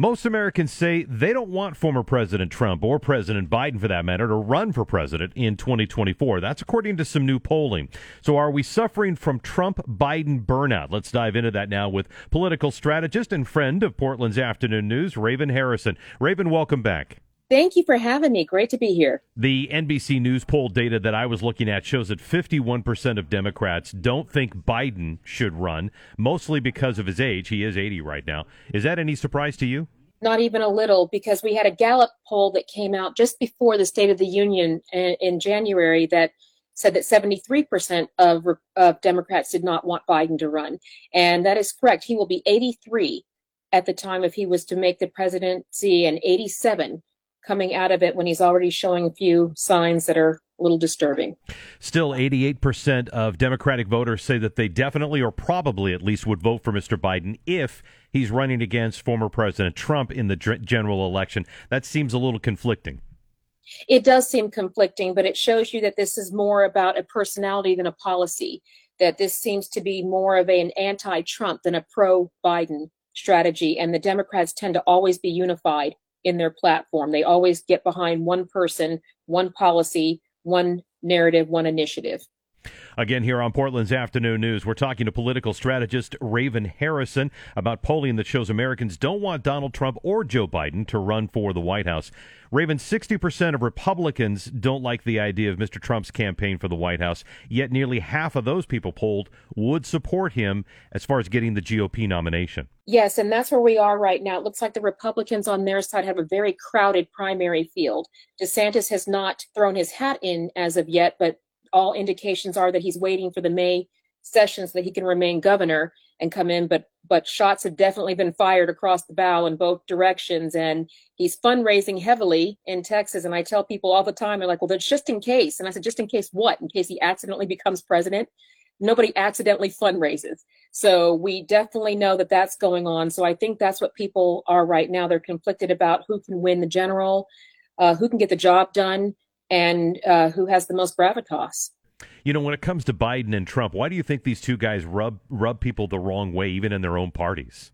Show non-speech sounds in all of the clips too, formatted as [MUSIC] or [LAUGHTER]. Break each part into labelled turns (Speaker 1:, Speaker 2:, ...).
Speaker 1: Most Americans say they don't want former President Trump or President Biden, for that matter, to run for president in 2024. That's according to some new polling. So, are we suffering from Trump Biden burnout? Let's dive into that now with political strategist and friend of Portland's Afternoon News, Raven Harrison. Raven, welcome back.
Speaker 2: Thank you for having me. Great to be here.
Speaker 1: The NBC News poll data that I was looking at shows that 51% of Democrats don't think Biden should run, mostly because of his age. He is 80 right now. Is that any surprise to you?
Speaker 2: Not even a little, because we had a Gallup poll that came out just before the State of the Union in, January that said that 73% of, of Democrats did not want Biden to run. And that is correct. He will be 83 at the time if he was to make the presidency and 87 coming out of it when he's already showing a few signs that are a little disturbing.
Speaker 1: Still, 88% of Democratic voters say that they definitely or probably at least would vote for Mr. Biden if he's running against former President Trump in the general election. That seems a little conflicting.
Speaker 2: It does seem conflicting, but it shows you that this is more about a personality than a policy, that this seems to be more of an anti Trump than a pro Biden strategy. And the Democrats tend to always be unified in their platform. They always get behind one person, one policy, one narrative, one initiative.
Speaker 1: Again, here on Portland's Afternoon News, we're talking to political strategist Raven Harrison about polling that shows Americans don't want Donald Trump or Joe Biden to run for the White House. Raven, 60% of Republicans don't like the idea of Mr. Trump's campaign for the White House, yet nearly half of those people polled would support him as far as getting the GOP nomination.
Speaker 2: Yes, and that's where we are right now. It looks like the Republicans on their side have a very crowded primary field. DeSantis has not thrown his hat in as of yet, but all indications are that he's waiting for the May session so that he can remain governor and come in. But but shots have definitely been fired across the bow in both directions, and he's fundraising heavily in Texas. And I tell people all the time, they're like, "Well, that's just in case." And I said, "Just in case what? In case he accidentally becomes president." Nobody accidentally fundraises. So we definitely know that that's going on. So I think that's what people are right now. They're conflicted about who can win the general, uh, who can get the job done, and uh, who has the most gravitas.
Speaker 1: You know, when it comes to Biden and Trump, why do you think these two guys rub rub people the wrong way, even in their own parties?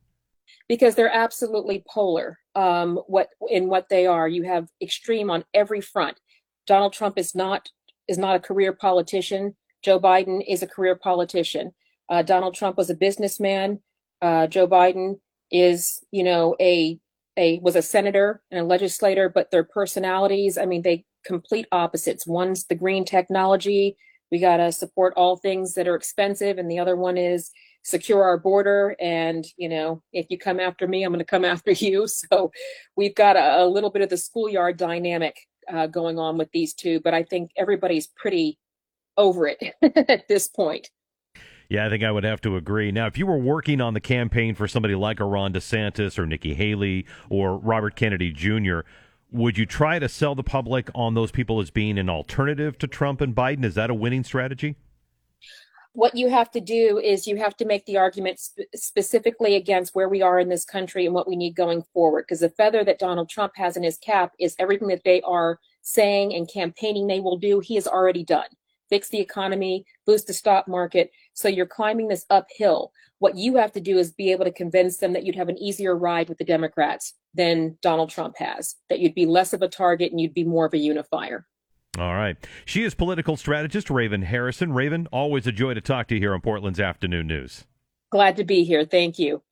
Speaker 2: Because they're absolutely polar. Um, what in what they are, you have extreme on every front. Donald Trump is not is not a career politician. Joe Biden is a career politician. Uh, Donald Trump was a businessman. Uh, Joe Biden is, you know, a a was a senator and a legislator, but their personalities, I mean, they complete opposites. One's the green technology. We got to support all things that are expensive. And the other one is secure our border. And, you know, if you come after me, I'm going to come [LAUGHS] after you. So we've got a, a little bit of the schoolyard dynamic uh, going on with these two. But I think everybody's pretty over it [LAUGHS] at this point.
Speaker 1: Yeah, I think I would have to agree. Now, if you were working on the campaign for somebody like Ron DeSantis or Nikki Haley or Robert Kennedy Jr., would you try to sell the public on those people as being an alternative to Trump and Biden? Is that a winning strategy?
Speaker 2: What you have to do is you have to make the argument sp- specifically against where we are in this country and what we need going forward. Because the feather that Donald Trump has in his cap is everything that they are saying and campaigning they will do, he has already done. Fix the economy, boost the stock market. So you're climbing this uphill. What you have to do is be able to convince them that you'd have an easier ride with the Democrats than Donald Trump has, that you'd be less of a target and you'd be more of a unifier.
Speaker 1: All right. She is political strategist Raven Harrison. Raven, always a joy to talk to you here on Portland's Afternoon News.
Speaker 2: Glad to be here. Thank you.